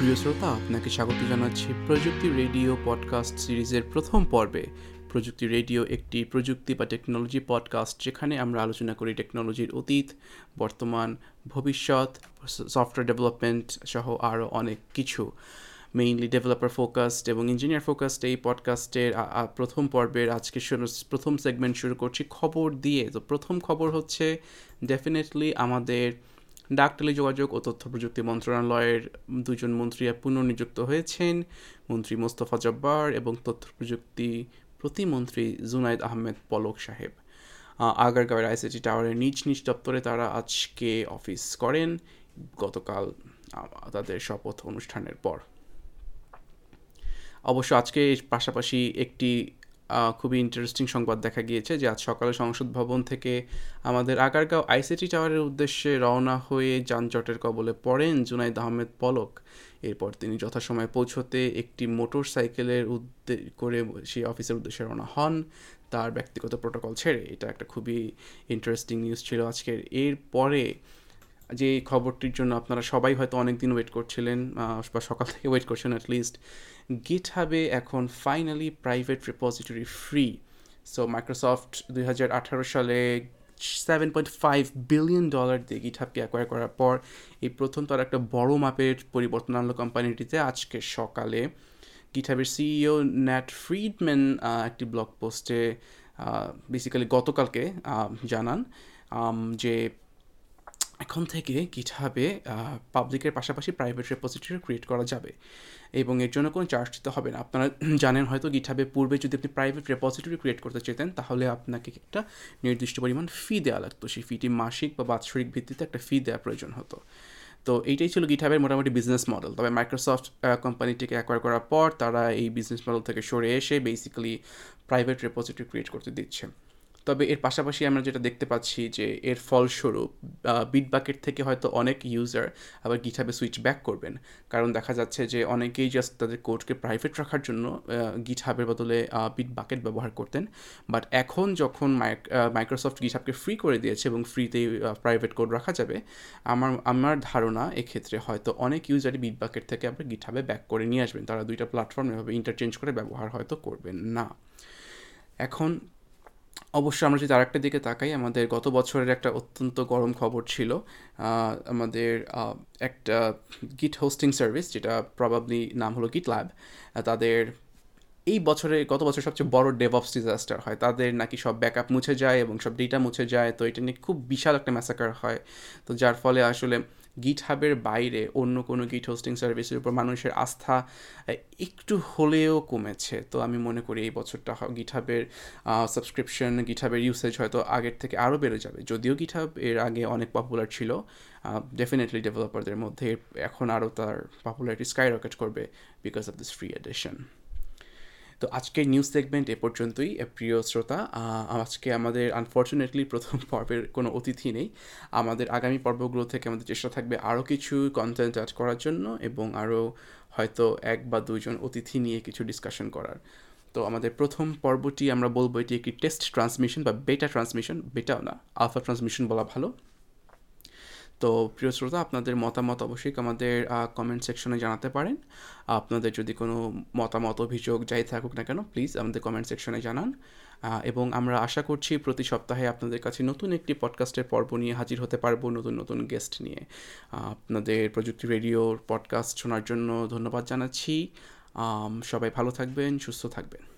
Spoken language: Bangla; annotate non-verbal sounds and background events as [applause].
প্রিয় শ্রোতা, আপনাকে স্বাগত জানাচ্ছি প্রযুক্তি রেডিও পডকাস্ট সিরিজের প্রথম পর্বে। প্রযুক্তি রেডিও একটি প্রযুক্তি বা টেকনোলজি পডকাস্ট যেখানে আমরা আলোচনা করি টেকনোলজির অতীত, বর্তমান, ভবিষ্যৎ, সফটওয়্যার ডেভেলপমেন্ট সহ আরও অনেক কিছু। মেইনলি ডেভেলপার ফোকাসড এবং ইঞ্জিনিয়ার ফোকাসড এই পডকাস্টের প্রথম পর্বের আজকে প্রথম সেগমেন্ট শুরু করছি খবর দিয়ে। তো প্রথম খবর হচ্ছে ডেফিনেটলি আমাদের ডাক টেলিযোগাযোগ ও তথ্য প্রযুক্তি মন্ত্রণালয়ের দুজন মন্ত্রী পুনর্নিযুক্ত হয়েছেন। মন্ত্রী মোস্তফা জব্বার এবং তথ্য প্রযুক্তি প্রতিমন্ত্রী জুনাইদ আহমেদ পলক সাহেব। আগারগাঁওয়ের আইসিটি টাওয়ারের নিজ নিজ দপ্তরে তারা আজকে অফিস করেন। গতকাল তাদের শপথ অনুষ্ঠানের পর। অবশ্য আজকে পাশাপাশি একটি খুবই ইন্টারেস্টিং সংবাদ দেখা গিয়েছে যে আজ সকালে সংসদ ভবন থেকে আমাদের আগারগাঁও আইসিটি টাওয়ারের উদ্দেশ্যে রওনা হয়ে যানজটের কবলে পড়েন জুনাইদ আহমেদ পলক। এরপর তিনি যথাসময়ে পৌঁছতে একটি মোটর সাইকেলের উদ্দে, করে সেই অফিসের উদ্দেশ্যে রওনা হন। তার ব্যক্তিগত প্রোটোকল ছেড়ে। এটা একটা খুবই ইন্টারেস্টিং নিউজ ছিল আজকের। এরপরে যে খবরটির জন্য আপনারা সবাই হয়তো অনেক দিন ওয়েট করছিলেন বা সকাল থেকে ওয়েট করছেন অ্যাটলিস্ট গিট হাবে এখন finally private repository free so Microsoft দুই হাজার আঠারো সালে seven point five billion dollar দিয়ে গিট হাবকে অ্যাকোয়ার করার পর, এই প্রথম তার একটা বড় মাপের পরিবর্তন আনলো কোম্পানিটিতে আজকে সকালে। গিটহাবের সিইও ন্যাট ফ্রিডম্যান একটি ব্লগ পোস্টে বেসিক্যালি গতকালকে জানান যে এখন থেকে গিটহাবে পাবলিকের পাশাপাশি প্রাইভেট রেপোজিটরি ক্রিয়েট করা যাবে। এবং এর জন্য কোনো চার্জ দিতে হবে না। আপনারা [clears throat] জানেন হয়তো গিটহাবে পূর্বে যদি আপনি প্রাইভেট রেপোজিটরি ক্রিয়েট করতে চেতেন তাহলে আপনাকে একটা নির্দিষ্ট পরিমাণ ফি দেওয়া লাগতো। সেই ফিটি মাসিক বা বাৎসরিক ভিত্তিতে একটা ফি দেওয়া প্রয়োজন হতো। তো এইটাই ছিল গিটহাবের মোটামুটি বিজনেস মডেল তবে মাইক্রোসফট কোম্পানিটিকে অ্যাকোয়ার করার পর তারা এই বিজনেস মডেল থেকে সরে এসে বেসিক্যালি প্রাইভেট রেপোজিটরি ক্রিয়েট করতে দিচ্ছে। তবে এর পাশাপাশি আমরা যেটা দেখতে পাচ্ছি যে এর ফলস্বরূপ বিটবাকেট থেকে হয়তো অনেক ইউজার আবার গিঠাবে সুইচ ব্যাক করবেন। কারণ দেখা যাচ্ছে যে অনেকেই জাস্ট তাদের কোডকে প্রাইভেট রাখার জন্য গিঠাবের বদলে বিট বাকেট ব্যবহার করতেন। বাট এখন যখন মাইক্রোসফট গিঠাবকে ফ্রি করে দিয়েছে এবং ফ্রিতেই প্রাইভেট কোড রাখা যাবে, আমার আমার ধারণা এক্ষেত্রে হয়তো অনেক ইউজারই বিট বাকেট থেকে আবার গিঠাবে ব্যাক করে নিয়ে আসবেন। তারা দুইটা প্ল্যাটফর্ম এভাবে ইন্টারচেঞ্জ করে ব্যবহার হয়তো করবেন না। এখন অবশ্য আমরা যদি আরেকটা দিকে তাকাই, আমাদের গত বছরের একটা অত্যন্ত গরম খবর ছিল আমাদের একটা গিট হোস্টিং সার্ভিস যেটা প্রবাবলি নাম হলো গিট ল্যাব তাদের এই বছরে, গত বছর সবচেয়ে বড় ডেভঅপস ডিজাস্টার হয়। তাদের নাকি সব ব্যাকআপ মুছে যায় এবং সব ডেটা মুছে যায়, তো এটা নিয়ে খুব বিশাল একটা ম্যাসাকার হয়। তো যার ফলে আসলে গিট হাবের বাইরে অন্য কোনো গিট হোস্টিং সার্ভিসের উপর মানুষের আস্থা একটু হলেও কমেছে। তো আমি মনে করি এই বছরটা গিট হাবের সাবস্ক্রিপশন গিট হাবের ইউসেজ হয়তো আগের থেকে আরও বেড়ে যাবে। যদিও গিট হাব এর আগে অনেক পপুলার ছিল ডেফিনেটলি ডেভেলপারদের মধ্যে এখন আরও তার পপুলারিটি স্কাই রকেট করবে because of this free edition তো আজকের নিউজ সেগমেন্ট এ পর্যন্তই প্রিয় শ্রোতা। আজকে আমাদের আনফর্চুনেটলি প্রথম [laughs] পর্বের কোনো অতিথি নেই। আমাদের আগামী পর্বগুলো থেকে আমাদের চেষ্টা থাকবে আরও কিছু কন্টেন্ট অ্যাড করার জন্য এবং আরও হয়তো এক বা দুইজন অতিথি নিয়ে কিছু ডিসকাশন করার। তো আমাদের প্রথম পর্বটি আমরা বলব এটি একটি টেস্ট ট্রান্সমিশন বা বেটা ট্রান্সমিশন বেটাও না আলফা ট্রান্সমিশন বলা ভালো। তো প্রিয় শ্রোতা, আপনাদের মতামত অবশ্যই আমাদের কমেন্ট সেকশনে জানাতে পারেন। আপনাদের যদি কোনো মতামত, অভিযোগ যাই থাকুক না কেন প্লিজ আমাদের কমেন্ট সেকশনে জানান। এবং আমরা আশা করছি প্রতি সপ্তাহে আপনাদের কাছে নতুন একটি পডকাস্টের পর্ব নিয়ে হাজির হতে পারব নতুন নতুন গেস্ট নিয়ে। আপনাদের প্রযুক্তি রেডিওর পডকাস্ট শোনার জন্য ধন্যবাদ জানাচ্ছি। সবাই ভালো থাকবেন, সুস্থ থাকবেন।